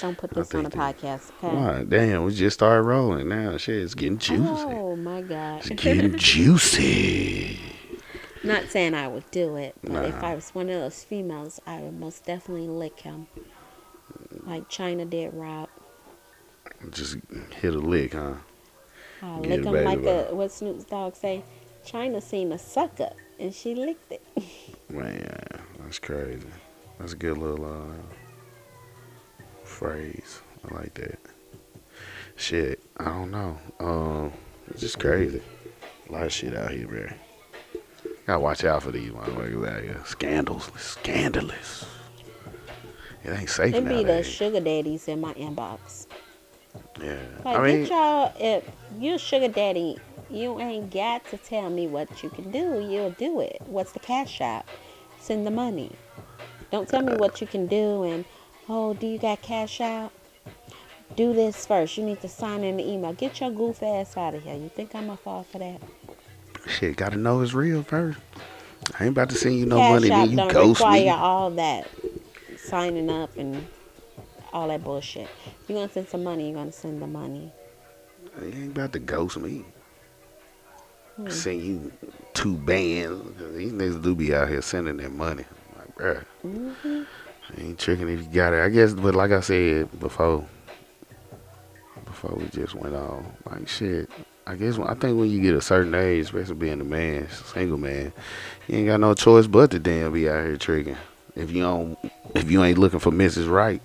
Don't put this on a podcast, okay? Damn, we just started rolling. Now shit, it's getting juicy. Oh my god. It's getting juicy. Not saying I would do it, but if I was one of those females, I would most definitely lick him. Like Chyna did Rob. Just hit a lick, huh? Lick him like what Snoop's dog say. Chyna seen a sucker and she licked it. Man, that's crazy. That's a good little uh, phrase. I like that. Shit, I don't know. Um, it's just crazy. A lot of shit out here, man. Gotta watch out for these motherfuckers out here. Scandals, scandalous. It ain't safe it be the sugar daddies in my inbox. yeah, Like I mean, get y'all if you sugar daddy, you ain't got to tell me what you can do. You'll do it. What's the cash app? Send the money. Don't tell me what you can do and oh, do you got cash out? Do this first. You need to sign in the email. Get your goof ass out of here. You think I'm gonna fall for that? shit, gotta know it's real first. I ain't about to send you no cash money, then you don't ghost require me. all that signing up and all that bullshit. If you're gonna send some money, you're gonna send the money. You ain't about to ghost me. Hmm. Send you two bands. These niggas do be out here sending their money. Like, bruh, hmm I ain't tricking if you got it. I guess, but like I said before, before we just went on, like shit. I guess I think when you get a certain age, especially being a man, single man, you ain't got no choice but to damn be out here tricking. If you don't, if you ain't looking for Mrs. Right,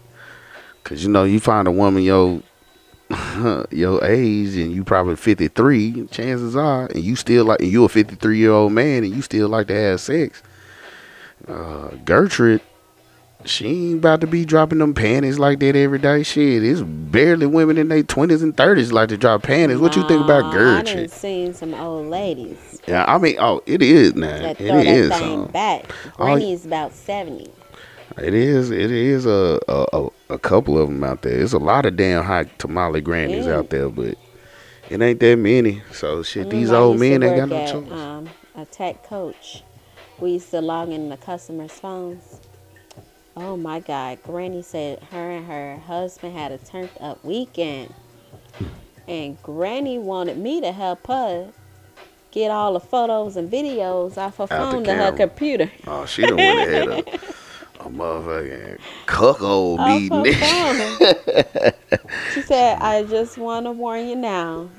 cause you know you find a woman your your age and you probably 53 chances are and you still like and you a 53 year old man and you still like to have sex uh gertrude she ain't about to be dropping them panties like that every day shit it's barely women in their 20s and 30s like to drop panties what you think about Nah, I gertrude done seen some old ladies yeah i mean oh it is now that it throw that is thing um, back. all- Granny's about seventy. It is. It is a a, a a couple of them out there. It's a lot of damn hot tamale grannies Yeah. out there, but it ain't that many. So shit, these I old men ain't got no at, choice. Um, a tech coach. We used to log in the customers' phones. Oh my God! Granny said her and her husband had a turned up weekend, and Granny wanted me to help her get all the photos and videos off her the phone to her computer. Oh, she done went ahead of a motherfucking cuckold meeting. she said, "I just want to warn you now."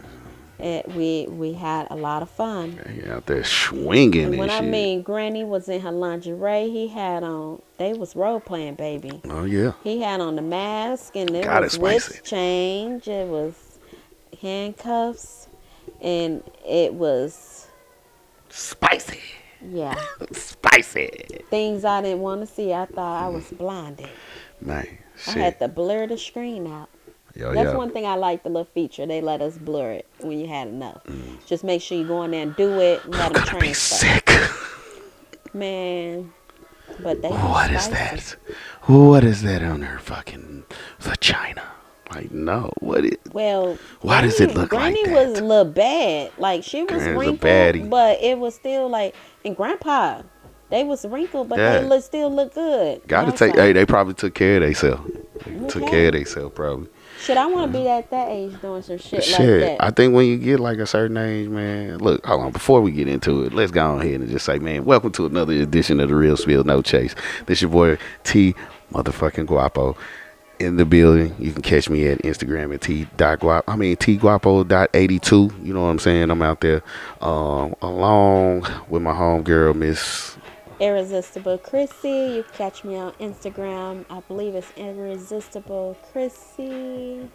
It, we we had a lot of fun. He out there swinging And and, when I mean Granny was in her lingerie, he had on they was role playing, baby. oh yeah, He had on the mask and it it was whips change, it was handcuffs, and it was spicy, yeah spicy. things I didn't want to see. I thought I was blinded. Man, I had to blur the screen out. Yo, That's yeah. one thing I like the little feature. They let us blur it when you had enough. Mm. Just make sure you go in there and do it. And let them Gonna be transfer. sick. Man, but they What is that? What is that on her fucking vagina? Like, no. What is? Well, Why does it look like that? Granny was a little bad. Like she was Granny's wrinkled, but it was still like. And Grandpa, they was wrinkled, but Yeah. they look, still look good. Got to take. like, Hey, they probably took care of themselves. Took care of themselves, probably. Shit, I want to be at that age doing some shit, Shit, like that. I think when you get like a certain age, man. Look, hold on. Before we get into it, let's go on ahead and just say, man, welcome to another edition of the Real Spill No Chase. This your boy T, motherfucking Guapo, in the building. You can catch me at Instagram at T Guapo. I mean T Guapo dot eighty two. You know what I'm saying? I'm out there, um, along with my homegirl Miss. Irresistible Chrissy. You catch me on Instagram. I believe it's Irresistible Chrissy.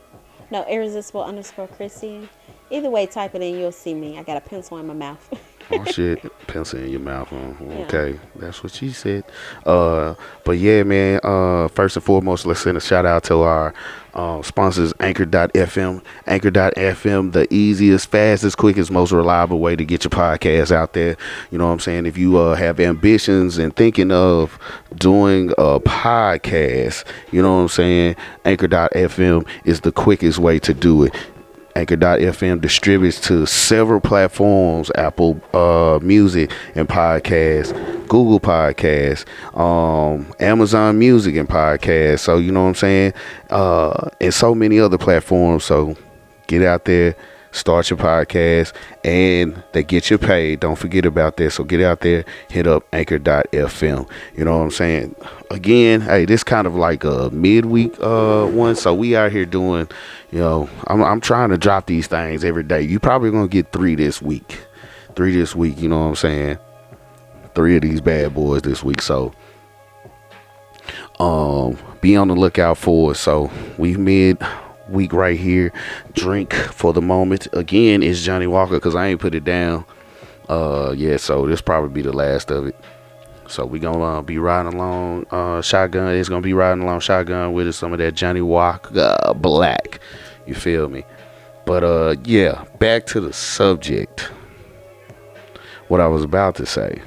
No, Irresistible underscore Chrissy. Either way, type it in. You'll see me. I got a pencil in my mouth. Oh shit, pencil in your mouth. huh? Yeah. Okay, that's what she said. Uh, but yeah, man. Uh, first and foremost, let's send a shout out to our uh, sponsors, Anchor.fm. Anchor.fm, the easiest, fastest, quickest, most reliable way to get your podcast out there. You know what I'm saying? If you uh, have ambitions and thinking of doing a podcast, you know what I'm saying? Anchor.fm is the quickest way to do it Anchor.fm distributes to several platforms Apple uh, Music and Podcasts, Google Podcasts, um, Amazon Music and Podcasts. So, you know what I'm saying? Uh, and so many other platforms. So, get out there, start your podcast, and they get you paid. Don't forget about that. So, get out there, hit up Anchor.fm. You know what I'm saying? Again, hey, this kind of like a midweek uh, one. So, we out here doing you know, I'm I'm trying to drop these things every day. You probably gonna get three this week, three this week. You know what I'm saying? Three of these bad boys this week. So, um, be on the lookout for it. So we've mid week right here. Drink for the moment. Again, it's Johnnie Walker because I ain't put it down. Uh, yeah. So this probably be the last of it. So we gonna uh, be riding along uh, shotgun. It's gonna be riding along shotgun with some of that Johnnie Walker uh, Black. You feel me? But uh, yeah, back to the subject. What I was about to say.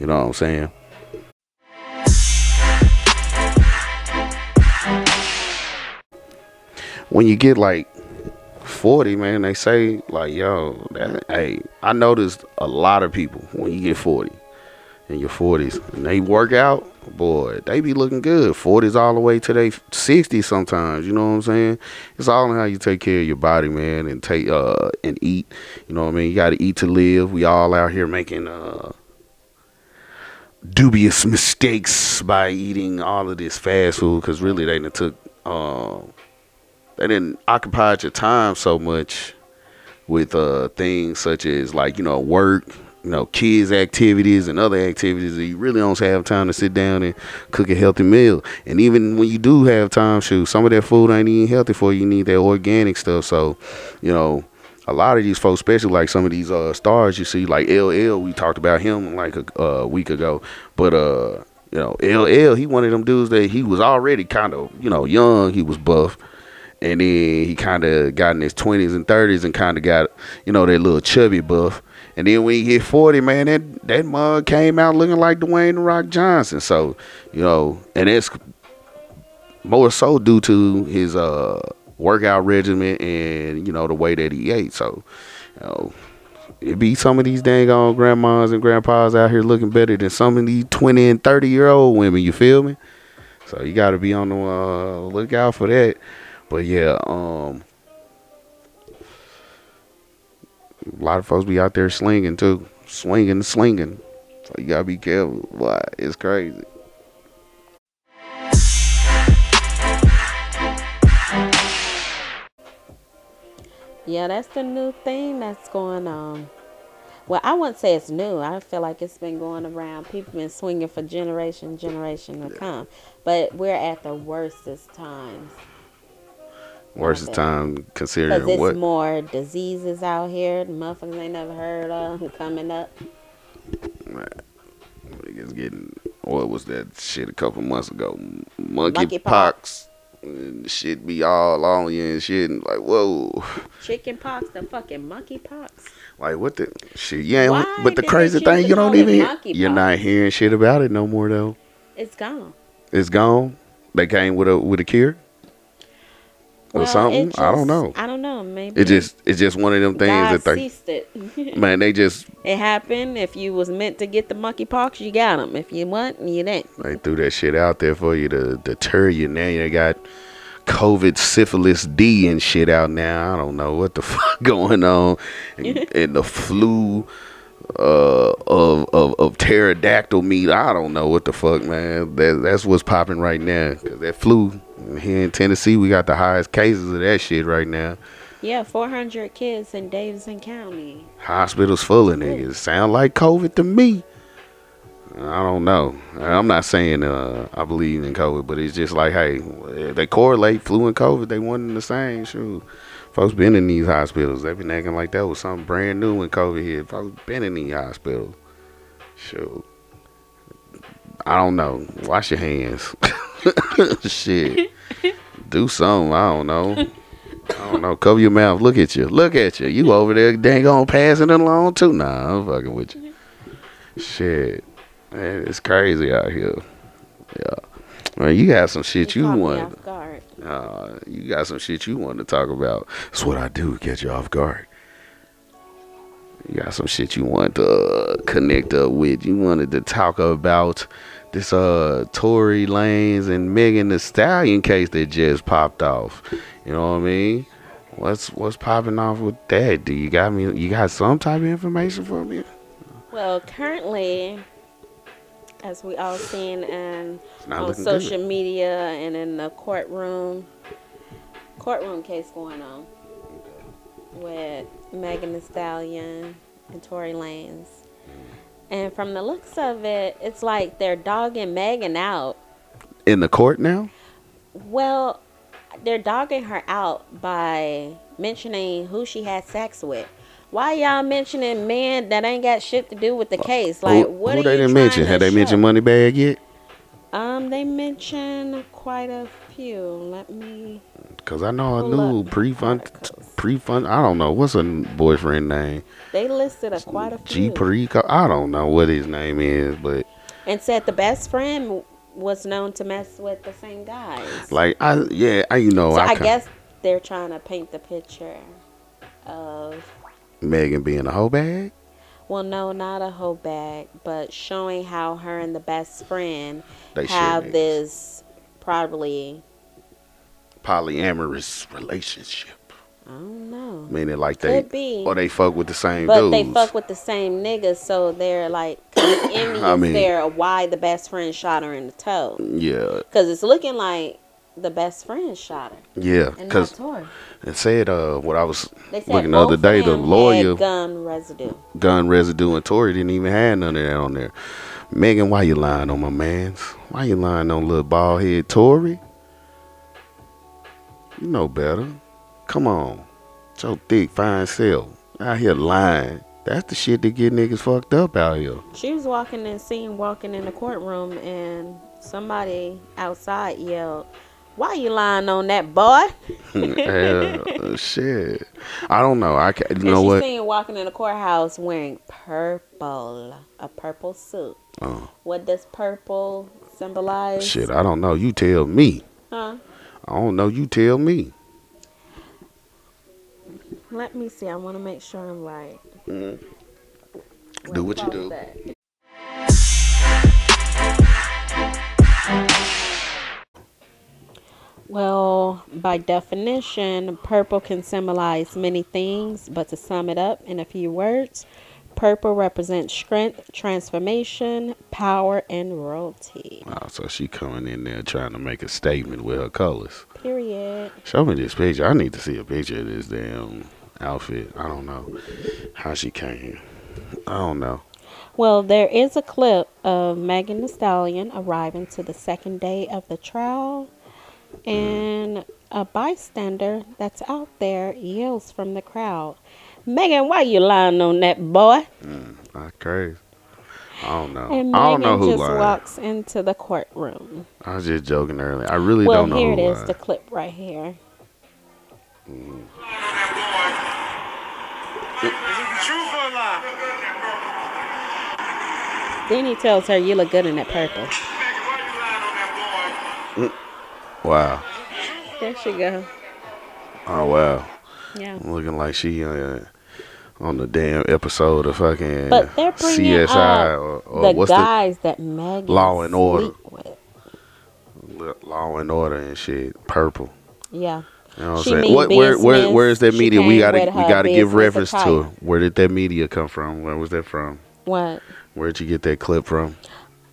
You know what I'm saying? When you get like 40, man, they say like, yo, that, hey, I noticed a lot of people when you get 40 in your 40s and they work out, boy, they be looking good. 40s all the way to they 60s sometimes. You know what I'm saying? It's all in how you take care of your body, man, and take uh and eat. You know what I mean? You got to eat to live. We all out here making uh dubious mistakes by eating all of this fast food because really they took uh, they didn't occupy your time so much with uh things such as like you know work you know, kids' activities and other activities that you really don't have time to sit down and cook a healthy meal. And even when you do have time, shoot, some of that food ain't even healthy for you. You need that organic stuff. So, you know, a lot of these folks, especially like some of these uh, stars you see, like LL, we talked about him like a uh, week ago. But uh, you know, LL, he one of them dudes that he was already kind of, you know, young. He was buff. And then he kind of got in his 20s and 30s and kind of got, you know, that little chubby buff and then when he hit 40, man, that, that mug came out looking like Dwayne The Rock Johnson. So, you know, and it's more so due to his uh, workout regimen and, you know, the way that he ate. So, you know, it be some of these dang old grandmas and grandpas out here looking better than some of these 20 and 30 year old women. You feel me? So you got to be on the uh, lookout for that. But yeah, um, a lot of folks be out there slinging too, swinging slinging. So you gotta be careful. Why? It's crazy. Yeah, that's the new thing that's going on. Well, I wouldn't say it's new. I feel like it's been going around. People been swinging for generation, generation to come. But we're at the worstest times Worst time considering Cause it's what? more diseases out here. The motherfuckers ain't never heard of coming up. Niggas getting what was that shit a couple months ago? Monkey, Monkey pox. And shit be all on you and shit. And like, whoa. Chicken pox, the fucking monkey pox. Like, what the shit? Yeah, Why but the crazy thing, you don't even. You're not hearing shit about it no more though. It's gone. It's gone. They came with a with a cure or something. it I don't know. I don't know. Maybe It just it's just one of them things God that they it. man they just it happened. If you was meant to get the monkey pox, you got them. If you want, you didn't. they threw that shit out there for you to deter you. Now you got COVID syphilis D and shit out now. I don't know what the fuck going on, and, and the flu uh, of, of of pterodactyl meat. I don't know what the fuck, man. That that's what's popping right now. Cause that flu here in Tennessee, we got the highest cases of that shit right now. Yeah, 400 kids in Davidson County. Hospitals full of niggas. Sound like COVID to me. I don't know. I'm not saying uh, I believe in COVID, but it's just like, hey, if they correlate flu and COVID. They one and the same. Shoot, folks been in these hospitals. They been acting like that was something brand new when COVID hit. Folks been in these hospitals. Shoot, I don't know. Wash your hands. Shit, do something. I don't know. I don't know. Cover your mouth. Look at you. Look at you. You over there dang on passing it along too. Nah, I'm fucking with you. Shit. Man, it's crazy out here. Yeah. Man, you got some shit you me want. Uh, you got some shit you want to talk about. That's what I do, catch you off guard. You got some shit you want to connect up with. You wanted to talk about this uh Tory Lanez and Megan Thee Stallion case that just popped off. You know what I mean? What's what's popping off with that? Do you got me? You got some type of information for me? Well, currently, as we all seen in on social good. media and in the courtroom, courtroom case going on with Megan Thee Stallion and Tory Lanez. Mm-hmm. And from the looks of it, it's like they're dogging Megan out. In the court now? Well, they're dogging her out by mentioning who she had sex with. Why y'all mentioning men that ain't got shit to do with the case? Like, who what who are they didn't mention? Had they mentioned show? Moneybagg Yo? Um, they mentioned quite a few. Let me. Cause I know I knew up pre-fund, pre-fund. I don't know what's her boyfriend name. They listed a quite a few, G Perico. I don't know what his name is, but and said the best friend was known to mess with the same guys. like I yeah, I you know so I, I, guess they're trying to paint the picture of Megan being a hoe bag. Well, no, not a hoe bag, but showing how her and the best friend They have niggas. this probably, Polyamorous relationship. I don't know, Meaning like they Could be. or they fuck with the same but dudes. they fuck with the same niggas, so they're like envious I mean- there why the best friend shot her in the toe, yeah, because it's looking like the best friend shot her yeah. Cause Tory. it said uh what I was looking the other day, the lawyer gun residue. gun residue and Tory didn't even have none of that on there. Megan, why you lying on my mans? Why you lying on little bald head Tory? You know better. Come on. It's your thick, fine self. Out here lying. That's the shit that get niggas fucked up out here. She was walking and seen walking in the courtroom, and somebody outside yelled, "Why you lying on that boy?" Hell, shit. I don't know. I can't. you know she what? seen walking in the courthouse wearing purple, a purple suit. Oh, What does purple symbolize? shit, I don't know. You tell me. Huh? I don't know. You tell me. Let me see. I want to make sure I'm right. Mm-hmm. Do what you do. that? Well, by definition, purple can symbolize many things, but to sum it up in a few words, purple represents strength, transformation, power, and royalty. Oh, so she coming in there trying to make a statement with her colors. Period. Show me this picture. I need to see a picture of this damn outfit. I don't know how she came here. I don't know. Well, there is a clip of Megan Thee Stallion arriving to the second day of the trial, Mm. and a bystander that's out there yells from the crowd, "Megan, why you lying on that boy?" Mm, that's crazy. I don't know. And I don't know Megan who just lied. walks into the courtroom. I was just joking earlier. I really well, don't know Well, here who it is, lied. the clip right here. Truth or lie? Then he tells her, "You look good in that purple." Maggie, Wow. There she go. Oh wow. Yeah. Looking like she uh, on the damn episode of fucking But they're bringing CSI up or, or the what's guys that Megan Law and Order. with. Law and Order and shit. Purple. Yeah. You know what She I'm saying? What where where where is that media? We gotta we gotta give reference to. Where did that media come from? Where was that from? What? Where'd you get that clip from?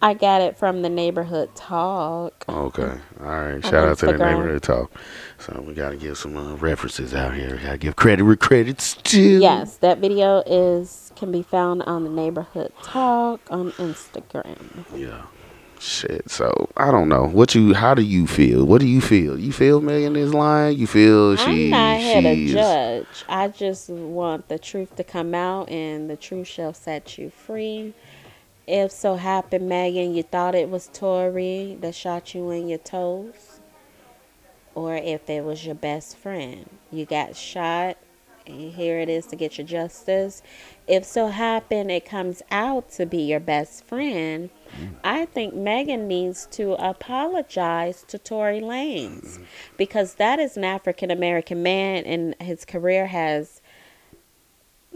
I got it from the neighborhood talk. Okay. All right. Shout out to the Instagram. neighborhood talk. So we got to give some uh, references out here. We got to give credit where credit's due. Yes, that video is can be found on the neighborhood talk on Instagram. Yeah. Shit. So I don't know. What you? How do you feel? What do you feel? You feel Megan is lying? You feel she? I'm not here to she's- judge. I just want the truth to come out, and the truth shall set you free. If so happened, Megan, you thought it was Tory that shot you in your toes, or if it was your best friend, you got shot and here it is to get your justice. If so happened, it comes out to be your best friend, mm. I think Megan needs to apologize to Tory Lanez because that is an African American man and his career has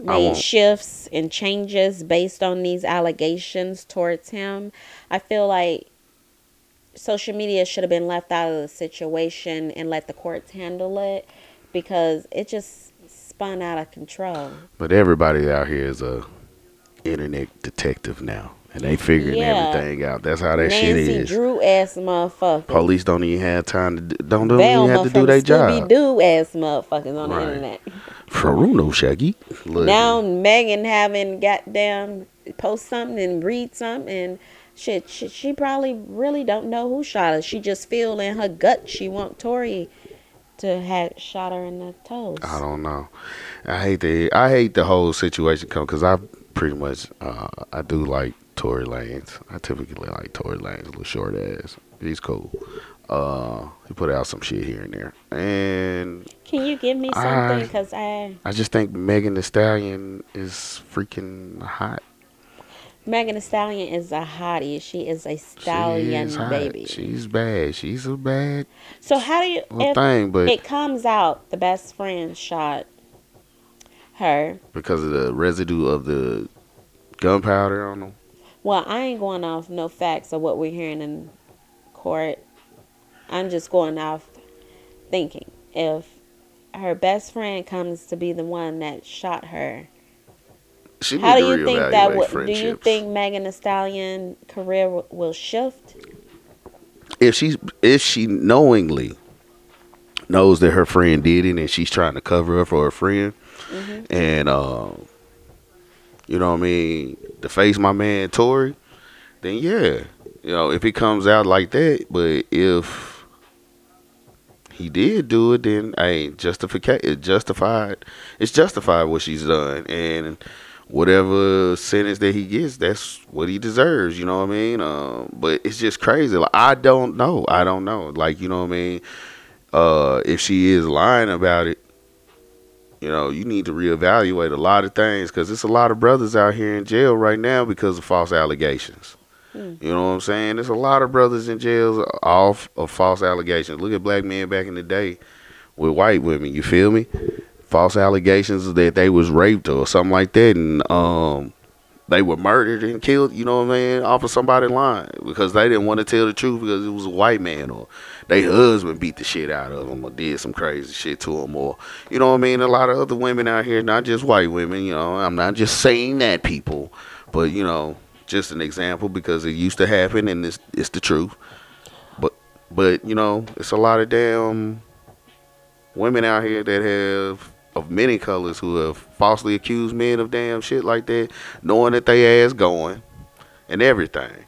made shifts and changes based on these allegations towards him. I feel like social media should have been left out of the situation and let the courts handle it because it just spun out of control. But everybody out here is a internet detective now, and they figuring Yeah. everything out. That's how that shit Nancy is. Drew ass motherfucker. Police don't even have time to do, don't, don't even have to do their job. Doo ass motherfuckers on Right. the internet. Faruno Shaggy. Look, Now Megan having goddamn post something and read something and shit, she, she probably really don't know who shot her. She just feel in her gut she want Tory to have shot her in the toes. I don't know. I hate the I hate the whole situation because I pretty much uh, I do like Tory Lanez. I typically like Tory Lanez, A little short ass. He's cool. Uh, he put out some shit here and there, and Can you give me I- something? Cause I I just think Megan Thee Stallion is freaking hot. Megan Thee Stallion is a hottie. She is a She stallion is baby. She's bad. She's a bad so how do you if thing, but it comes out the best friend shot her? because of the residue of the gunpowder on them. Well, I ain't going off no facts of what we're hearing in court. I'm just going off thinking. If her best friend comes to be the one that shot her, how do you think that would? Do you think Megan Thee Stallion career w- will shift? if she's if she knowingly knows that her friend did it and she's trying to cover up for her friend Mhm. and um you know what I mean to face my man Tory then yeah you know if he comes out like that but if he did do it then I justifica it justified it's justified what she's done and whatever sentence that he gets, that's what he deserves. You know what I mean? Um, but it's just crazy. Like I don't know. I don't know. Like you know what I mean? Uh, if she is lying about it, you know, you need to reevaluate a lot of things because there's a lot of brothers out here in jail right now because of false allegations. Hmm. You know what I'm saying? There's a lot of brothers in jail off of false allegations. Look at black men back in the day with white women. You feel me? false allegations that they was raped or something like that and um they were murdered and killed, you know what I mean, off of somebody lying because they didn't want to tell the truth because it was a white man or their husband beat the shit out of them or did some crazy shit to them or, you know what I mean, a lot of other women out here, not just white women, you know, I'm not just saying that people, but, you know, just an example because it used to happen and it's, it's the truth. But, but, you know, it's a lot of damn women out here that have of many colors who have falsely accused men of damn shit like that, knowing that they ass going and everything.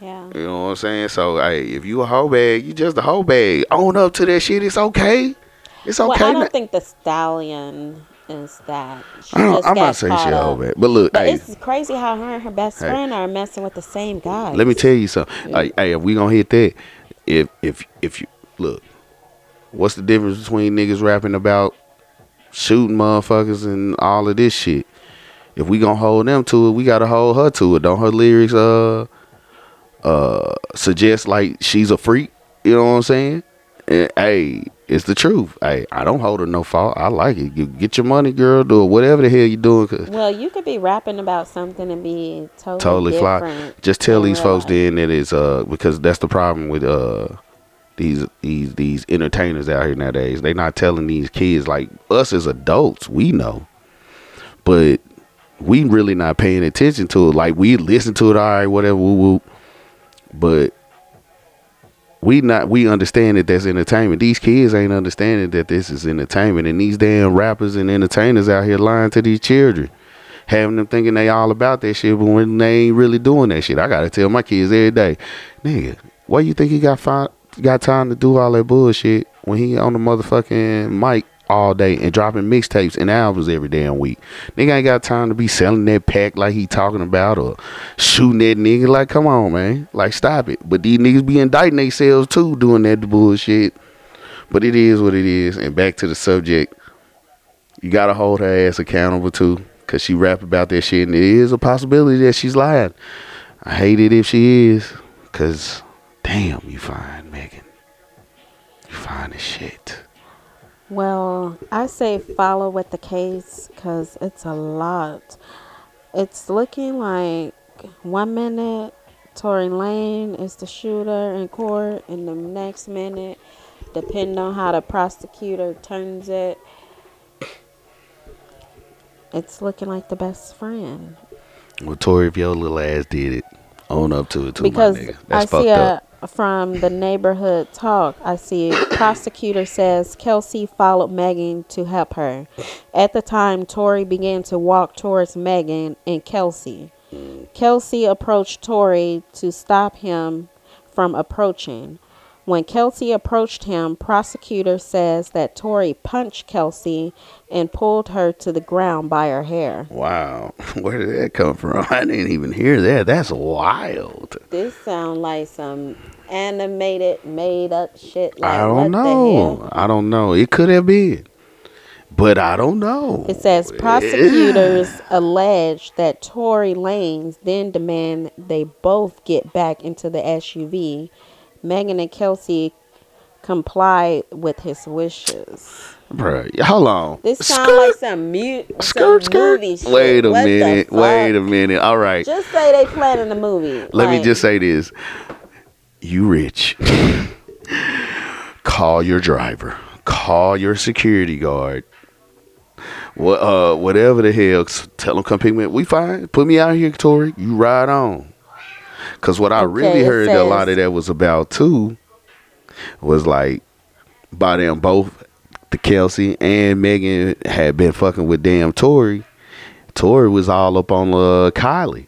Yeah. You know what I'm saying? So hey, if you a hoe bag, you just a hoe bag. Own up to that shit. It's okay. It's okay. Well, I don't think the stallion is that. She I don't, I'm not saying she a hoe bag, but look, But hey, it's crazy how her and her best Hey. friend are messing with the same guy. let me tell you something. Like, hey, if we gonna hit that, if if if you look, what's the difference between niggas rapping about shooting motherfuckers and all of this shit? If we gonna hold them to it, we gotta hold her to it. Don't her lyrics uh uh suggest like she's a freak? You know what I'm saying? And, hey, it's the truth. Hey, I don't hold her no fault. I like it. You get your money, girl. Do whatever the hell you doing. Cause Well, you could be rapping about something and be totally, totally fly. different. Just tell these folks life. then that it's uh because that's the problem with uh these these these entertainers out here nowadays—they're not telling these kids like us as adults, we know. But we really not paying attention to it. Like we listen to it, all right, whatever, woo woo. But we not we understand that that's entertainment. These kids ain't understanding that this is entertainment, and these damn rappers and entertainers out here lying to these children, having them thinking they all about that shit, but when they ain't really doing that shit. I gotta tell my kids every day, nigga, why you think he got fi- got time to do all that bullshit when he on the motherfucking mic all day and dropping mixtapes and albums every damn week? Nigga ain't got time to be selling that pack like he talking about or shooting that nigga. Like, come on, man. Like, stop it. But these niggas be indicting themselves too doing that bullshit. But it is what it is. And back to the subject. you gotta hold her ass accountable too, cause she rap about that shit, and it is a possibility that she's lying. I hate it if she is, cause damn, you fine, Megan. You fine as shit. Well, I say follow with the case because it's a lot. It's looking like one minute Tory Lane is the shooter in court, and the next minute, depending on how the prosecutor turns it, it's looking like the best friend. Well, Tory, if your little ass did it, own up to it too, because my nigga. That's I That's see fucked a, up. From the neighborhood talk, I see prosecutor says Kelsey followed Megan to help her. At the time, Tory began to walk towards Megan and Kelsey. Kelsey approached Tory to stop him from approaching. When Kelsey approached him, prosecutor says that Tory punched Kelsey and pulled her to the ground by her hair. Wow, where did that come from? I didn't even hear that. That's wild. This sound like some animated, made up shit. Like, I don't know. I don't know. It could have been, but I don't know. It says prosecutors allege that Tory Lanez then demand they both get back into the SUV. Megan and Kelsey comply with his wishes. Bruh, hold on. This sounds like some mute, some skirt, skirt. movie shit. Wait a What minute. Wait a minute. All right. Just say they planning a movie. Let me just say this. You rich. Call your driver. Call your security guard. What uh whatever the hell, tell them come pick me up. We fine. Put me out here, Tory. You ride on. Cause what I really Okay, it heard a lot of that was about too was like by them both the Kelsey and Megan had been fucking with damn Tory. Tory was all up on uh, Kylie.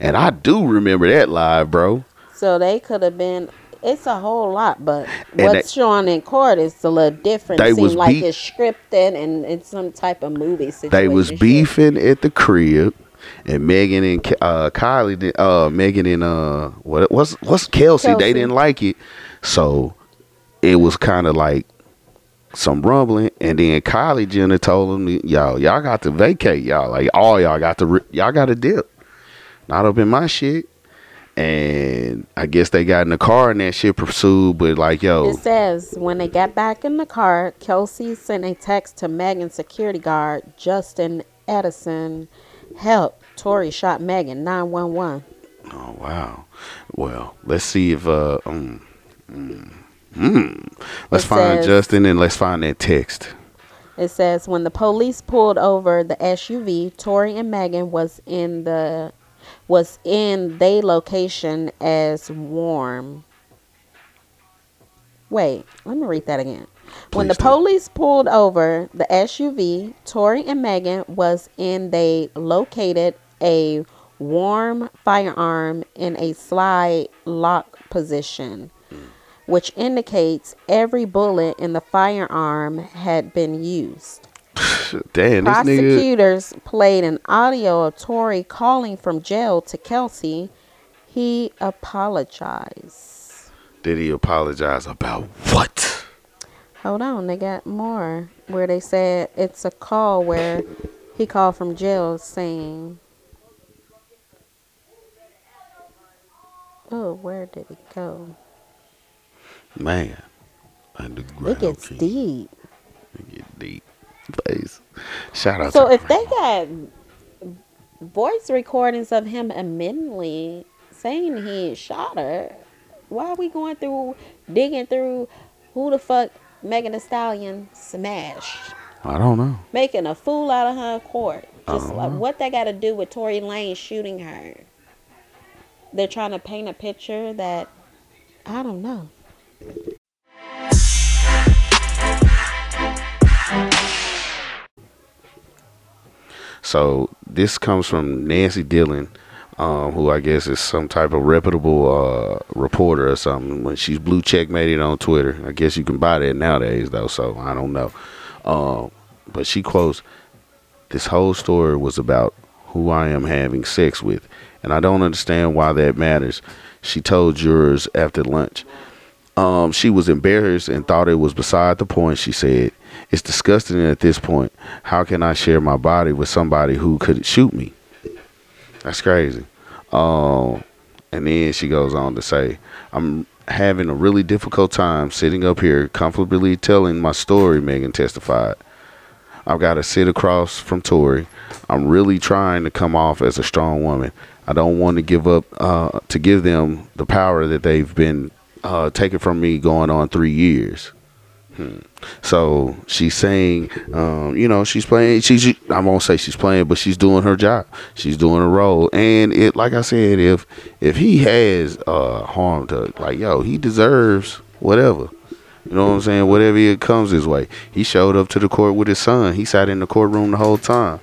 And I do remember that live, bro. So they could have been. It's a whole lot, but And what's showing in court is a little different. They Seem was like it's scripted and it's some type of movie situation. They was beefing at the crib, and Megan and uh, Kylie, did, uh, Megan and uh, what what's what's Kelsey? Kelsey. They didn't like it, so it was kind of like some rumbling. And then Kylie Jenner told them, "Y'all, y'all got to vacate, y'all. Like all y'all got to, y'all got to dip. Not up in my shit." And I guess they got in the car and that shit pursued, but like, yo, It says when they got back in the car, Kelsey sent a text to Megan's security guard, Justin Edison. Help! Tory shot Megan. Nine one one. Oh wow. Well, let's see if uh um mm, mm. let's It find says- Justin and let's find that text. It says when the police pulled over the SUV, Tory and Megan was in the was in they location as warm. Wait, let me read that again. When the do. police pulled over the SUV, Tory and Megan was in they located a warm firearm in a slide lock position, hmm. which indicates every bullet in the firearm had been used. Damn, this Prosecutors played an audio of Tory calling from jail to Kelsey. He apologized. did he apologize about what? Hold on, they got more where they said it's a call where he called from jail saying, "Oh, where did it go? Man. underground. It gets king. deep." It get deep. Face. Shout out So if they got voice recordings of him admittedly saying he shot her, why are we going through digging through who the fuck Megan Thee Stallion smashed? I don't know. Making a fool out of her in court. Just like Uh-huh. what they got to do with Tory Lane shooting her. They're trying to paint a picture that I don't know. So this comes from Nancy Dillon, um, who I guess is some type of reputable uh, reporter or something. When she's blue checkmated on Twitter, I guess you can buy that nowadays though. So I don't know. Um, but she quotes, "This whole story was about who I am having sex with, and I don't understand why that matters." She told jurors after lunch. Um, she was embarrassed and thought it was beside the point. She said, It's disgusting at this point. How can I share my body with somebody who could shoot me? That's crazy. Um, and then she goes on to say, I'm having a really difficult time sitting up here comfortably telling my story, Megan testified. I've got to sit across from Tory. I'm really trying to come off as a strong woman. I don't want to give up uh, to give them the power that they've been uh, taken from me going on three years. So she's saying, um, you know, she's playing. She's I won't say she's playing, but she's doing her job. She's doing her role. And it, like I said, if if he has uh, harmed her, like yo, he deserves whatever. You know what I'm saying? Whatever it comes his way. He showed up to the court with his son. He sat in the courtroom the whole time.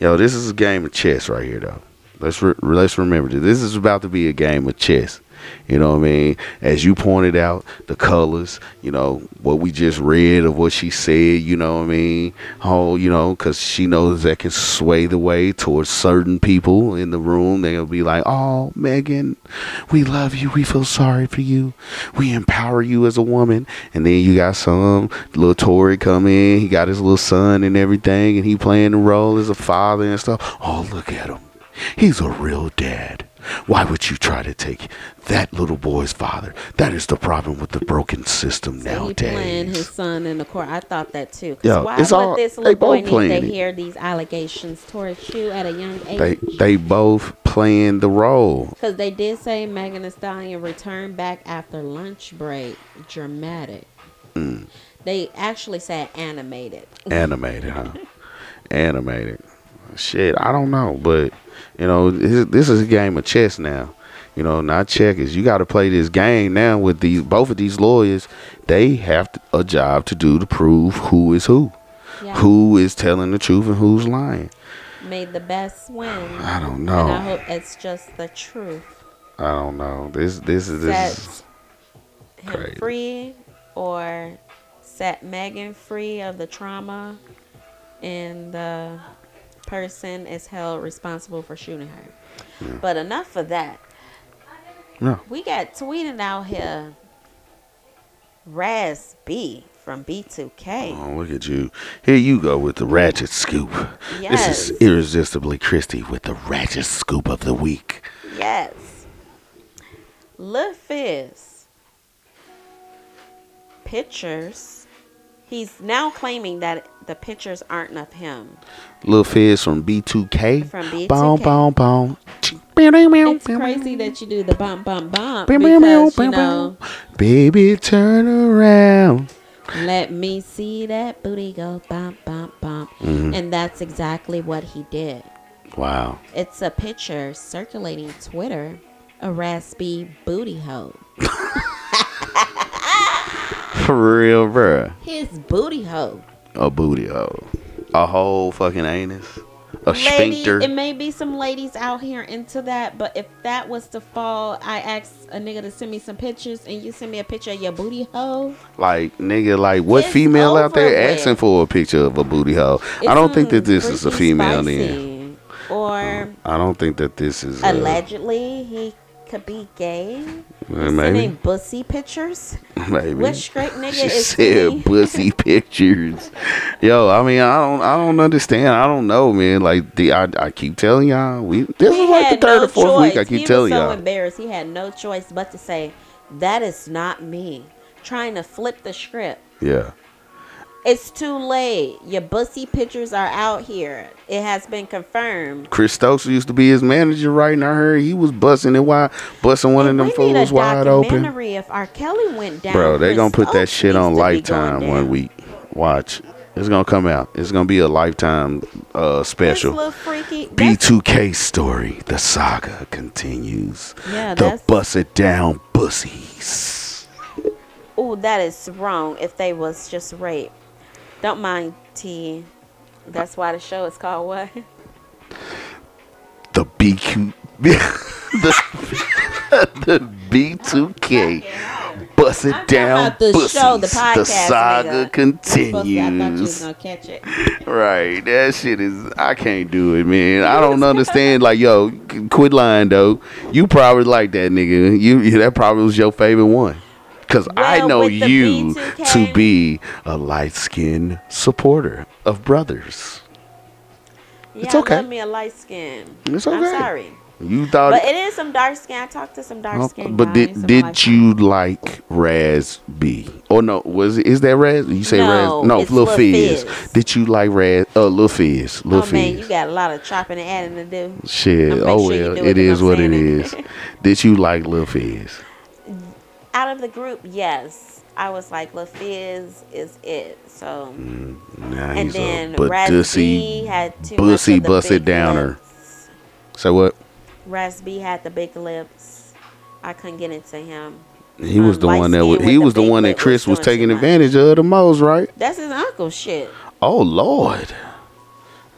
Yo, this is a game of chess right here, though. Let's re- let's remember this. This is about to be a game of chess. You know what I mean? As you pointed out, the colors, you know, what we just read of what she said, you know what I mean? Oh, you know, because she knows that can sway the way towards certain people in the room. They'll be like, oh, Megan, we love you. We feel sorry for you. We empower you as a woman. And then you got some little Tory come in. He got his little son and everything, and he playing the role as a father and stuff. Oh, look at him. He's a real dad. Why would you try to take that little boy's father? That is the problem with the broken system So he playing his son in the court. I thought that too. Yeah, why it's would all- this little boy need to it. hear these allegations towards you at a young They age? they both playing the role. Because they did say Megan Thee Stallion returned back after lunch break. Dramatic. Mm. They actually said animated. Animated, huh? Animated. Shit, I don't know, but you know, this, this is a game of chess now. You know, not checkers. You got to play this game now with these both of these lawyers. They have to, a job to do to prove who is who, Yeah. who is telling the truth and who's lying. Made the best win. I don't And I know. hope it's just the truth. I don't know. This this is this. Set him free or set Megan free of the trauma and the person is held responsible for shooting her. But enough of that. no. We got tweeting out here Raz B from B2K. Oh, look at you. Here you go with the ratchet scoop. This is Yes. irresistibly Chrissy with the ratchet scoop of the week. Yes. Lil Fizz. Pictures. He's now claiming that the pictures aren't of him. Lil Fizz from B2K. From B2K. Boom, boom, boom. It's crazy that you do the bump, bump, bump because you know. Baby, turn around. Let me see that booty go bump, bump, bump, Mm-hmm. and that's exactly what he did. Wow. It's a picture circulating Twitter, a raspy booty hole. For real, bruh. His booty hole. A booty hole. A whole fucking anus. A Lady, sphincter. it may be some ladies out here into that, but if that was to fall, I asked a nigga to send me some pictures, and you send me a picture of your booty hole. Like, nigga, like, what It's female out there with. asking for a picture of a booty hole? I don't think that this is a female then. Or I don't think that this is. Allegedly, he could be gay. uh, maybe. Bussy pictures. Maybe. Which straight nigga she is said he? pussy pictures. Yo, I mean, I don't, I don't understand. I don't know, man. Like the, I, I keep telling y'all, we this He is like the third no or fourth choice. week. I keep he telling was so y'all. embarrassed. He had no choice but to say, "That is not me." Trying to flip the script. Yeah, It's too late. Your bussy pictures are out here. It has been confirmed. Chris Stokes used to be his manager, right? And I heard he was busting it wide, busting one And of them we need a fools wide open. if R. Kelly went down. Bro, they Chris gonna put that shit on to be going Lifetime one week. Watch, it's gonna come out. It's gonna be a Lifetime uh, special. little freaky. B2K story. The saga continues. Yeah, the bust it down bussies. Ooh, that is wrong. If they was just rape, don't mind T. That's why the show is called what? the BQ the, the B2K bust it down the pussies. show, the the saga nigga. Supposed I thought you was continues. gonna catch it. Right, that shit is. I can't do it, man. I don't understand. Like, yo, quit lying though. You probably like that nigga. You that probably was your favorite one. Because I know you B2K to be a light skinned supporter of brothers. Yeah, It's okay. I love me a light skin. It's okay. I'm sorry. You thought But it is some dark skin. I talked to some dark Oh, skin but did did you like Raz B? Oh no, was it is that Raz? You say No, Raz? No, it's Lil Lil Fizz. Fizz. Did you like Raz? Uh, Lil Fizz. Lil Oh Fizz. man, you got a lot of chopping and adding to do. Shit. Oh sure well, it 'cause what it is. did you like Lil Fizz? Out of the group, yes, I was like, Lil Fizz is it. So, Nah, and then a Raz bussy, had too bussy, much of the bust it big downer. lips. So what? Raz had the big lips. I couldn't get into him. He was Um, the one that was, he was the the one that Chris was was taking advantage of the most, right? That's his uncle shit. Oh Lord.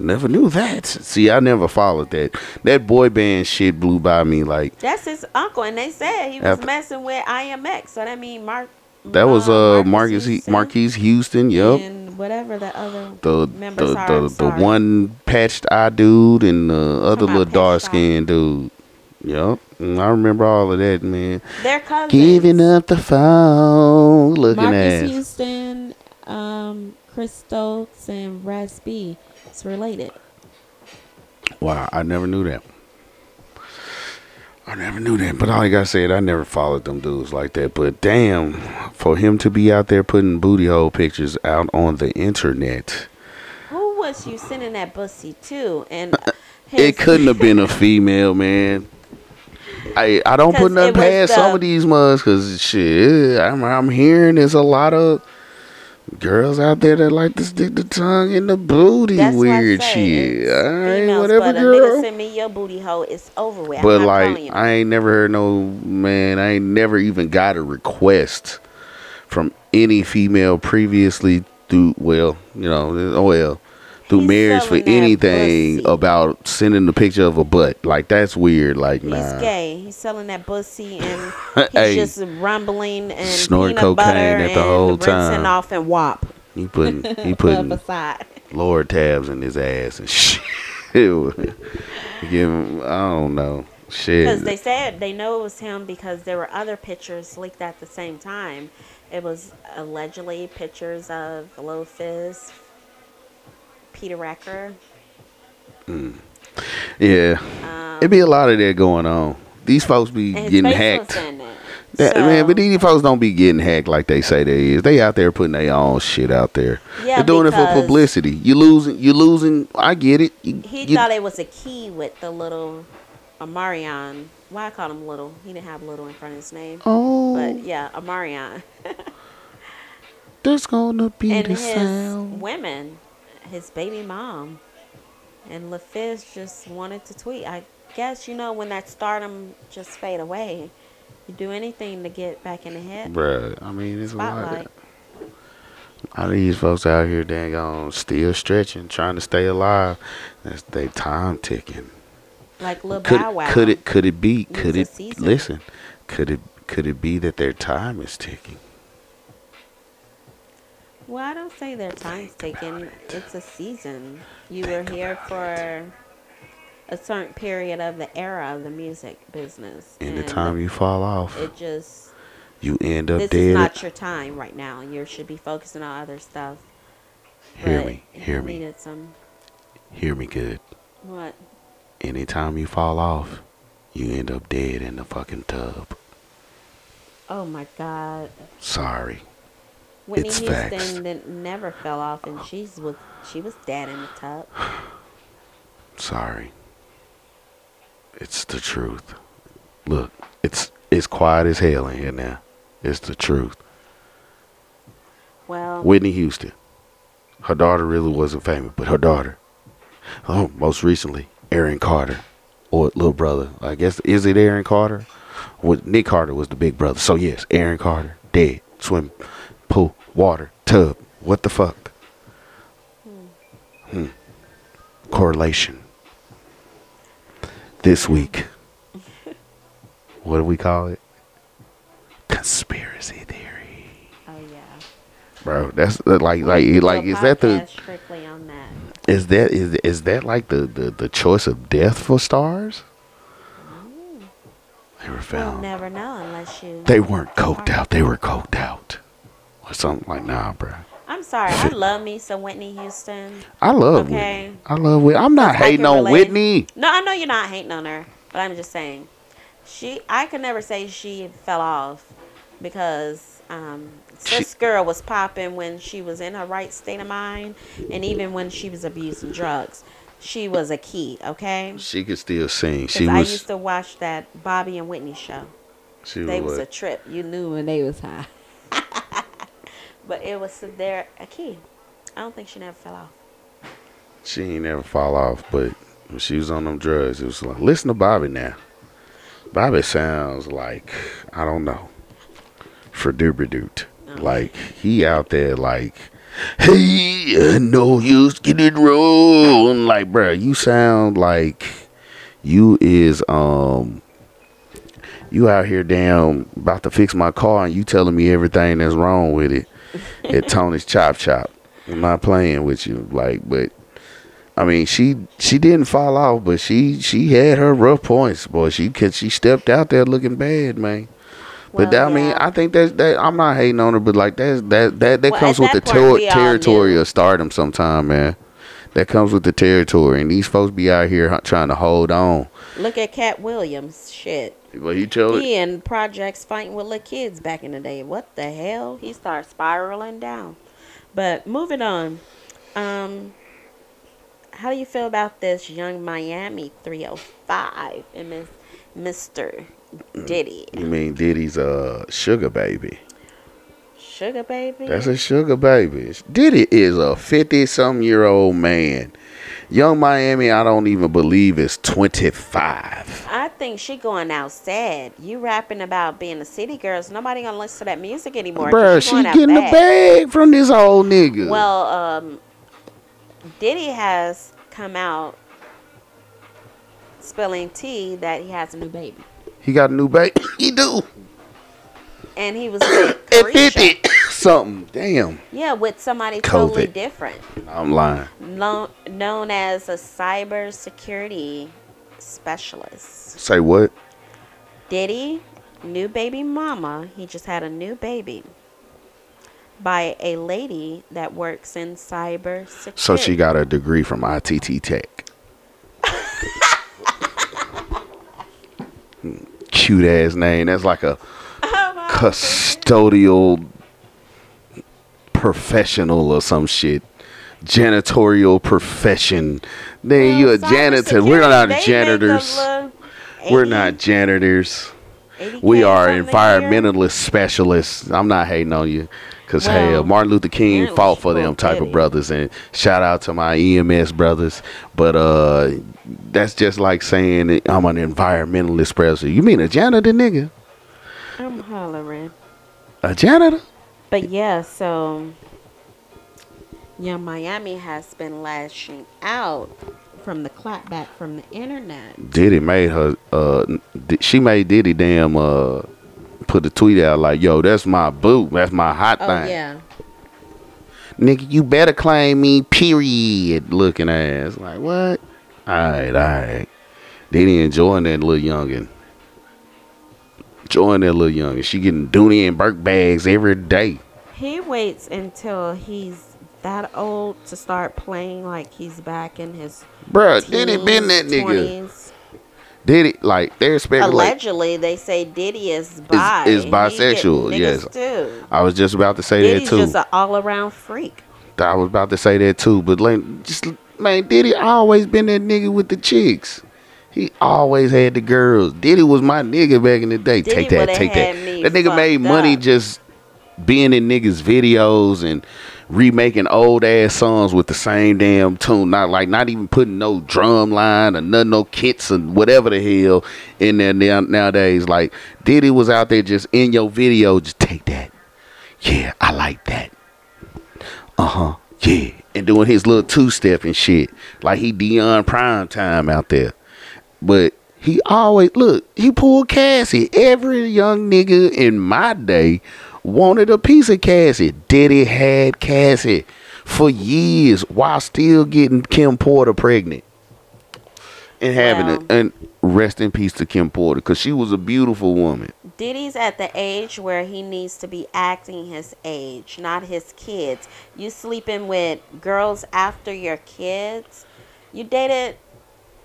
Never knew that. See, I never followed that. That boy band shit blew by me like That's his uncle, and they said he was After- messing with IMX. So that mean Mark. that was uh Marcus Houston Marques Houston, Yep. and whatever the other The members the are. the, the one patched eye dude and the other little dark skinned dude. Yup. Mm, I remember all of that, man. They're cousins. Giving up the phone, looking at. Houston, um, Chris Stokes, and Raz B. It's related. Wow, I never knew that. I never knew that. But like I said, I never followed them dudes like that. But damn, for him to be out there putting booty hole pictures out on the internet, Who was you sending that bussy to? And uh, uh, it couldn't have been a female, man. I I don't put nothing past some of these mugs because shit, I'm I'm hearing there's a lot of girls out there that like to stick the tongue in the booty, That's weird shit. All right, females, whatever, but a girl. nigga send me your booty hole. It's over with. But like. I ain't never heard no man. I ain't never even got a request from any female previously through. Well, you know, oh well, through He's marriage for anything pussy. about sending the picture of a butt. Like that's weird. Like nah. He's gay. He's selling that pussy and he's Hey. just rumbling and Snorting cocaine at the whole time. off and wop. He putting he putting. Lord tabs in his ass and shit. Give him, I don't know. Shit. Because they said they know it was him because there were other pictures leaked at the same time. It was allegedly pictures of Lil Peter Recker. yeah. Um, It be a lot of that going on. These folks be getting hacked. That, So, man, but these folks don't be getting hacked like they say they is. They out there putting their own shit out there. Yeah, They're doing it for publicity. You losing, you losing. I get it. You, he you- thought it was a key with the little Omarion. Why I call him little? He didn't have little in front of his name. oh, But yeah, Omarion. there's gonna be and the his sound. women, his baby mom, and Lil Fizz just wanted to tweet. I guess you know when that stardom just fade away, you do anything to get back in the head Bruh, I mean, it's a lot. spotlight. Of, a lot of these folks out here, dang on, still stretching, trying to stay alive. That's they time ticking. Like Lil Could Bow Wow. could it could it be? Could it listen? Could it could it be that their time is ticking? Well, I don't say their time's taken. It's a season. You were here for a certain period of the era of the music business. Anytime you fall off, It just you end up this dead. is not your time right now. You should be focusing on other stuff. hear But me, hear me, Needed some hear me good. what? Anytime you fall off, you end up dead in the fucking tub. Oh my God! Sorry. Whitney It's Houston facts. didn't, never fell off, and she's was she was dead in the tub. Sorry. It's the truth. Look, it's it's quiet as hell in here now. It's the truth. Well, Whitney Houston. Her daughter really wasn't famous, but her daughter. Oh, most recently, Aaron Carter, or little brother. I guess is it Aaron Carter? What Nick Carter was the big brother. So yes, Aaron Carter dead. Swim, pool, water, tub. What the fuck? Hmm. Correlation. This week. what do we call it? Conspiracy theory oh yeah. bro. That's uh, like like like is that the strictly on that? is that is is that like the the, the choice of death for stars? They were We'll found. never know unless you. They weren't coked out. They were coked out. Or something like nah, bro. I'm sorry. I love me some Whitney Houston. I love Okay. Whitney. I love Whitney. I'm not hating on relate. Whitney. No, I know you're not hating on her, but I'm just saying, she. I could never say she fell off because um, this girl was popping when she was in her right state of mind, and even when she was abusing drugs, she was a key. Okay. She could still sing. She I used to watch that Bobby and Whitney show. she They was. was a trip. You knew when they was high. but it was there a key. I don't think she never fell off. She ain't never fall off, but when she was on them drugs, it was like, listen to Bobby now. Bobby sounds like, I don't know, for doot. Oh. Like, he out there like, hey, I know you get it wrong. Like, bruh, you sound like you is, um, you out here damn about to fix my car and you telling me everything that's wrong with it at Tony's Chop Chop. I'm not playing with you, like, but I mean, she she didn't fall off, but she she had her rough points, boy. She could she stepped out there looking bad, man. But Well, that, I mean. I think that's that. I'm not hating on her, but like that's that that that Well, comes with the that point, ter- territory of stardom. Sometime, man. That comes with the territory, and these folks be out here trying to hold on. Look at Katt Williams. Shit. Well, he it. He in projects fighting with little kids back in the day. What the hell? He started spiraling down. But moving on. Um how do you feel about this young Miami 305 and Mr. Diddy? You mean Diddy's uh sugar baby? Sugar baby? That's a sugar baby. Diddy is a 50 some year old man. Young Miami, I don't even believe is 25. I think she going out sad. You rapping about being a city girl. So nobody gonna listen to that music anymore. Bruh, she she getting the bad. bag from this old nigga. Well, um, Diddy has come out spilling tea that he has a new baby, he got a new baby. he do. And he was Carisha. 50 something. Damn. Yeah, with somebody totally different, I'm lying. known, known as a cyber security specialist. Say what? Diddy, new baby mama. He just had a new baby by a lady that works in cyber security. So she got a degree from ITT Tech. Cute ass name. That's like a custodial professional or some shit. Janitorial profession. Then you a janitor. We're not cybersecurity, they make janitors. We're not janitors. We are something a year. environmentalist specialists. I'm not hating on you. Cause Well, hell, Martin Luther King fought for them type of brothers, and shout out to my EMS brothers. But uh, that's just like saying I'm an environmentalist president. You mean a janitor, nigga? I'm hollering. A janitor? But yeah, so yeah, Miami has been lashing out from the clapback from the internet. Diddy made her. Uh, she made Diddy damn uh, put a tweet out like, "Yo, that's my boo. That's my hot Oh thing." yeah. nigga, you better claim me, period. Looking ass. Like, what? Alright, alright. Diddy enjoying that little youngin. Enjoying that little youngin. She getting Dooney and Bourke bags every day. He waits until he's that old to start playing like he's back in his Bruh, Diddy been that teens, nigga. 20s. Diddy, like, they're speculating. Allegedly, they say Diddy is bi. is He bisexual, yes. Too. I was just about to say Diddy's that too. just an all-around freak. I was about to say that too. But, like, just, man, Diddy always been that nigga with the chicks. He always had the girls. Diddy was my nigga back in the day. Diddy take that, take that. That nigga made fucked money up. just being in niggas' videos and remaking old ass songs with the same damn tune. Not like not even putting no drum line or none no kits and whatever the hell in there now, nowadays. Like Diddy was out there just in your video, just take that. Yeah, I like that. Uh huh. Yeah. And doing his little two step and shit. Like he Deion Prime Time out there. But he always look, he pulled Cassie. Every young nigga in my day wanted a piece of Cassie. Diddy had Cassie for years while still getting Kim Porter pregnant. and having it. And rest in peace to Kim Porter, because she was a beautiful woman. Diddy's at the age where he needs to be acting his age, not his kids. You sleeping with girls after your kids. You dated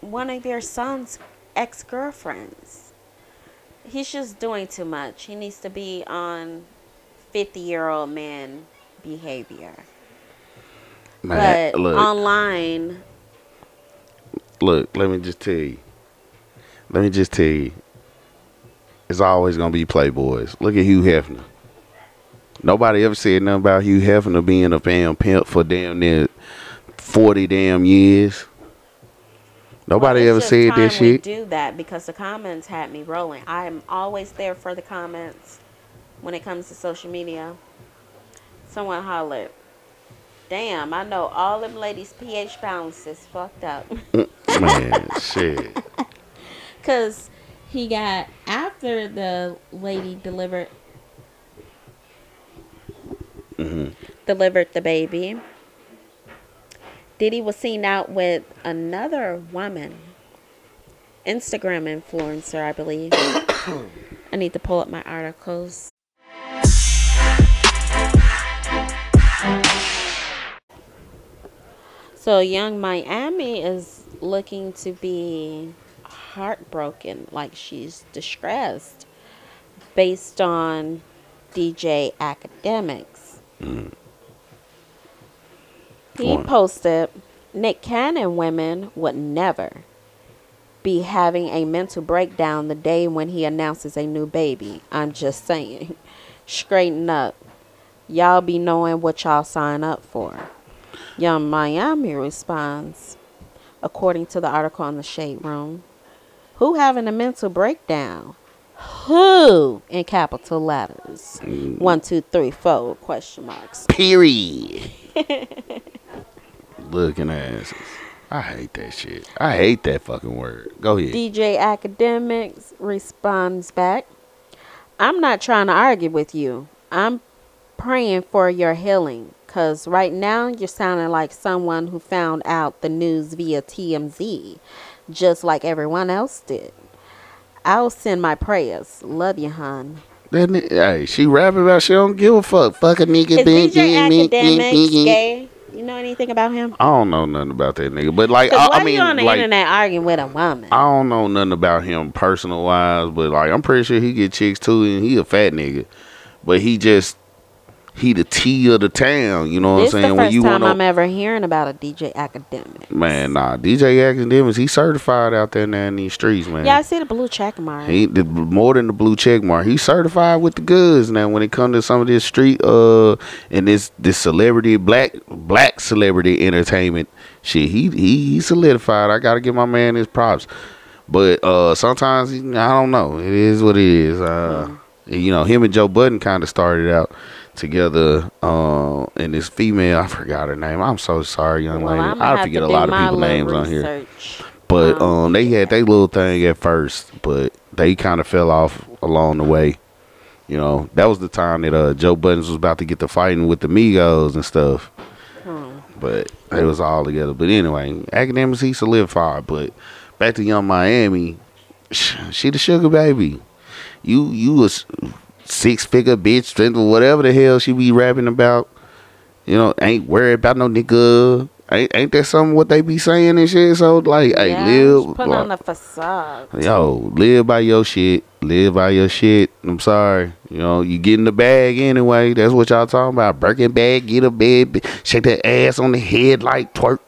one of your son's ex girlfriends. He's just doing too much. He needs to be on 50 year old man behavior. Man, but look, online, look, let me just tell you. Let me just tell you. It's always gonna be playboys. Look at Hugh Hefner. Nobody ever said nothing about Hugh Hefner being a damn pimp for damn near forty damn years. Nobody Well, ever said that shit. do that because the comments had me rolling. I'm always there for the comments when it comes to social media. Someone hollered, "Damn, I know all them ladies' pH balance is fucked up." Man, shit. Cause he got after the lady delivered hmm delivered the baby. Diddy was seen out with another woman, Instagram influencer, I believe. I need to pull up my articles. So, Young Miami is looking to be heartbroken, like she's distressed, based on DJ Akademiks. Mm. Mm. He on. posted Nick Cannon women would never be having a mental breakdown the day when he announces a new baby. I'm just saying. Straighten up. Y'all be knowing what y'all sign up for. Young Miami responds, according to the article on the Shade Room. Who having a mental breakdown? Who in capital letters? One, two, three, four question marks. Period. Looking asses. I hate that shit. I hate that fucking word. Go ahead. DJ Akademiks responds back, I'm not trying to argue with you. I'm praying for your healing because right now you're sounding like someone who found out the news via TMZ, just like everyone else did. I'll send my prayers. Love you, hon. That hey, she rapping about she don't give a fuck. Fuck a nigga. Is DJ Akademiks gay? You know anything about him? I don't know nothing about that nigga, but like I, why I mean, you on the like internet arguing with a woman? I don't know nothing about him personal wise, but like I'm pretty sure he get chicks too, and he a fat nigga, but he just he the T of the town. You know what this I'm the saying? first When you time want I'm ever hearing about a DJ academic. man, nah, DJ Akademiks, he certified out there now in these streets, man. Yeah, I see the blue check mark. He the, more than the blue check mark. He's certified with the goods now. When it comes to some of this street uh and this this celebrity black black celebrity entertainment shit, he he, he solidified. I gotta give my man his props. But uh sometimes I don't know. It is what it is. Uh, you know, him and Joe Budden kind of started out together. Uh, and this female, I forgot her name. I'm so sorry, young Well, lady. I forget a lot of people names on here. But Um, um, they had their little thing at first, but they kind of fell off along the way. You know, that was the time that uh, Joe Buttons was about to get to fighting with the Migos and stuff. Hmm. But it was all together. But anyway, Akademiks he solidified. But back to Young Miami, she the sugar baby. You you was six figure bitch, or whatever the hell she be rapping about. You know, ain't worried about no nigga. Ain't, ain't that something what they be saying and shit? So like, hey, live. Put like- on the facade. Yo, live by your shit. Live by your shit. I'm sorry. You know, you get in the bag anyway. That's what y'all talking about. Birkin bag, get a bed, shake that ass on the head like twerk.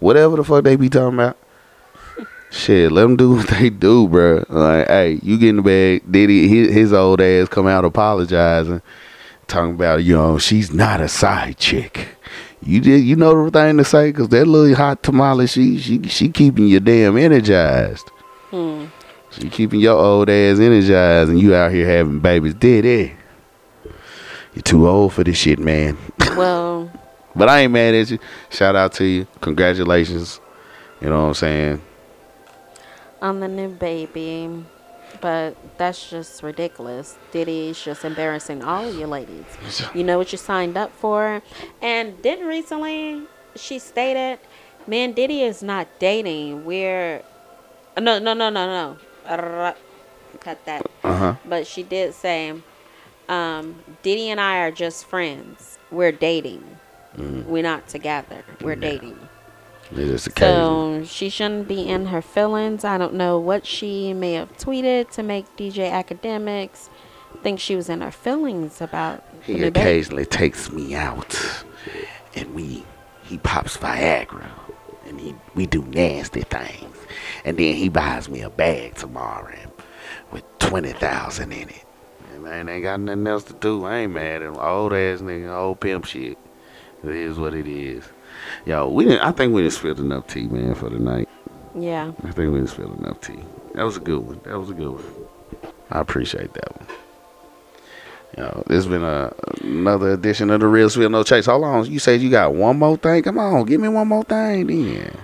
Whatever the fuck they be talking about. Shit, let them do what they do, bro. Like, hey, you get in the bag. Diddy, his, his old ass come out apologizing. Talking about, you know, she's not a side chick. You did, you know the thing to say, cause that little hot tamale, she, she, she keeping you damn energized. Hmm. She keeping your old ass energized, and you out here having babies. Diddy, you're too old for this shit, man. Well, But I ain't mad at you. Shout out to you. Congratulations. You know what I'm saying? On the new baby. But that's just ridiculous. Diddy's just embarrassing all of you ladies. You know what you signed up for. And didn't recently she stated, man, Diddy is not dating. We're No, no, no, no, no. Cut that. Uh huh. But she did say, um, Diddy and I are just friends. We're dating. We're not together. We're dating. It is. So she shouldn't be in her feelings. I don't know what she may have tweeted to make DJ Akademiks think she was in her feelings about He new baby. occasionally takes me out, and we he pops Viagra, and he we do nasty things, and then he buys me a bag tomorrow with twenty thousand in it. And man, ain't got nothing else to do. I ain't mad at him. Old ass nigga, old pimp shit. It is what it is. Yo, we didn't. I think we didn't spilled enough tea, man, for the night. Yeah. I think we didn't spill enough tea. That was a good one. That was a good one. I appreciate that one. This has been a, another edition of the Real Spill No Chase. Hold on. You said you got one more thing? Come on, give me one more thing then.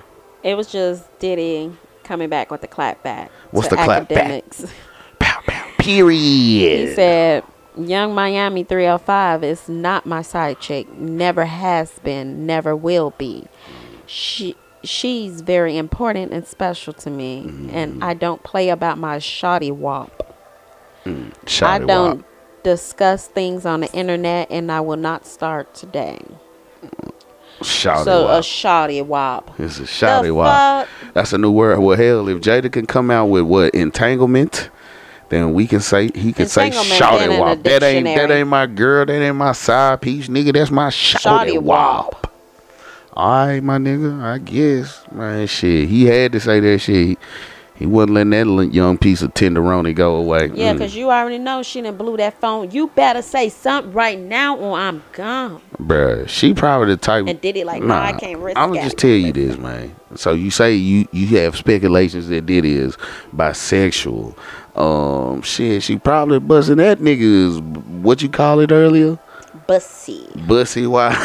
It was just Diddy coming back with the clap back. What's the clap back? Pow, pow, period. He said, Young Miami 305 is not my side chick. Never has been, never will be. She she's very important and special to me. Mm-hmm. And I don't play about my shoddy wop. I don't wop. discuss things on the internet and I will not start today. Shawty so a shoddy wop. It's a The wop. fuck? That's a new word. Well, hell, if Jada can come out with what entanglement, then we can say he can say shawty wop. That ain't that ain't my girl. That ain't my side piece, nigga. That's my shawty, wop. wop. All right, my nigga. I guess, man. Shit, he had to say that shit. He, he wasn't letting that young piece of tenderoni go away. Yeah, Mm. because you already know she done blew that phone. You better say something right now or I'm gone. Bruh, she probably the type. And Diddy like, no, I can't risk it. I'm it. gonna just tell you this, man. So you say you you have speculations that Diddy is bisexual. Um, shit, she probably busting that nigga's what you call it earlier, Bussy. bussy wide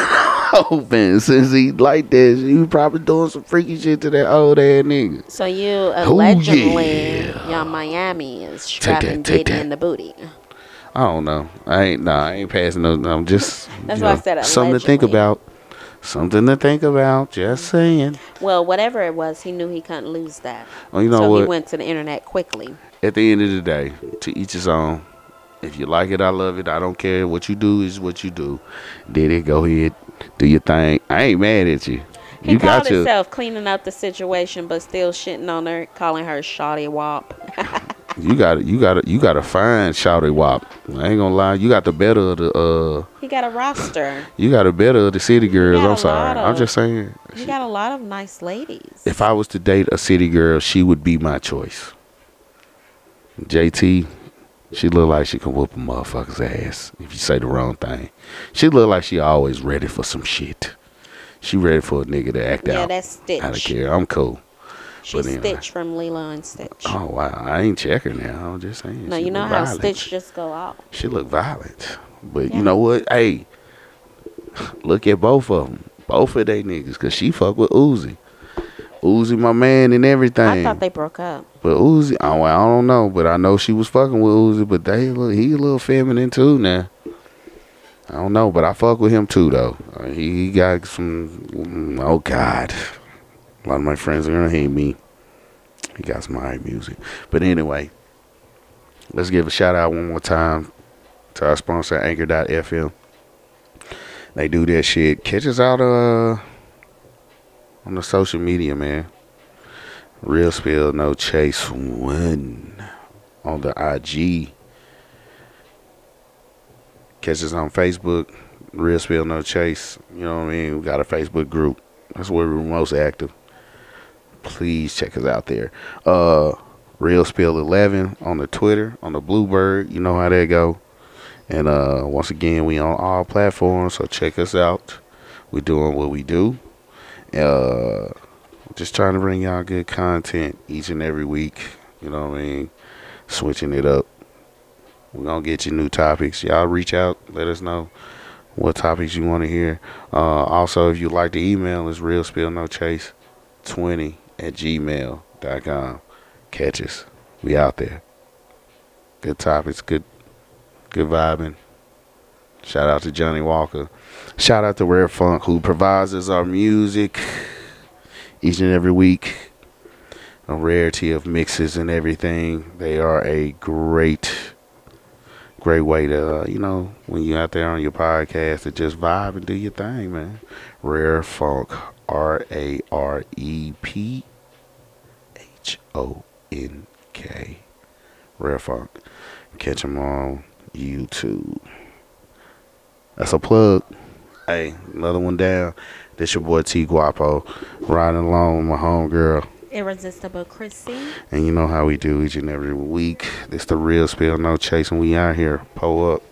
open. Since he like that, she was probably doing some freaky shit to that old ass nigga. So you allegedly, yeah. young Miami is take Diddy in the booty. I don't know. I ain't nah. I ain't passing no. I'm just. That's why I know, said something to think about. Something to think about. Just mm-hmm. saying. Well, whatever it was, he knew he couldn't lose that. Well, you know so what? he went to the internet quickly. at the end of the day, to each his own. If you like it, I love it. I don't care. What you do is what you do. Did it? Go ahead, do your thing. I ain't mad at you. He you called himself cleaning up the situation, but still shitting on her, calling her shoddy wop. You got it. You got it. You got a fine shouty wop. I ain't gonna lie. You got the better of the. uh He got a roster. You got the better of the city girls. I'm sorry. lot I'm just saying. He got a lot of nice ladies. If I was to date a city girl, she would be my choice. JT, she look like she can whoop a motherfucker's ass if you say the wrong thing. She look like she always ready for some shit. She ready for a nigga to act Yeah, out. Yeah, that's Stitch. I don't care. I'm cool. She's but anyway. Stitch from Lilo and Stitch. Oh wow, I ain't checking now. I'm just saying. no, you know how violent. Stitch just go out. She look violent, but Yeah. you know what? Hey, look at both of them. Both of they niggas, cause she fuck with Uzi. Uzi, my man, and everything. I thought they broke up. But Uzi, oh, I don't know, but I know she was fucking with Uzi, but they look, he a little feminine too now. I don't know, but I fuck with him too though. Uh, he, got some. Oh God, a lot of my friends are gonna hate me. He got some high music, but anyway, let's give a shout out one more time to our sponsor Anchor.fm. They do that shit. Catch us out uh on the social media, man. Real spill, no chase one on the IG. Catch us on Facebook. Real spill, no chase. You know what I mean? We got a Facebook group. That's where we're most active. Please check us out there. Uh, Real Spill 11 on the Twitter, on the Bluebird. You know how that go. And uh, once again, we on all platforms, so check us out. We doing what we do. Uh, just trying to bring y'all good content each and every week. You know what I mean? Switching it up. We're gonna get you new topics. Y'all reach out, let us know what topics you want to hear. Uh, also, if you like the email, it's real spill no chase 20 at gmail.com. Catch us. We out there. Good topics, good good vibing. Shout out to Johnnie Walker. Shout out to Rare Phonk who provides us our music each and every week. a rarity of mixes and everything. They are a great, great way to, uh, you know, when you're out there on your podcast to just vibe and do your thing, man. Rare Phonk, R A R E P H O N K. Rare Phonk. Catch them on YouTube. That's a plug. Hey, another one down. This your boy T Guapo, riding along with my homegirl. Irresistible Chrissy. And you know how we do each and every week. It's the real spill, no chasing. We out here. Pull up.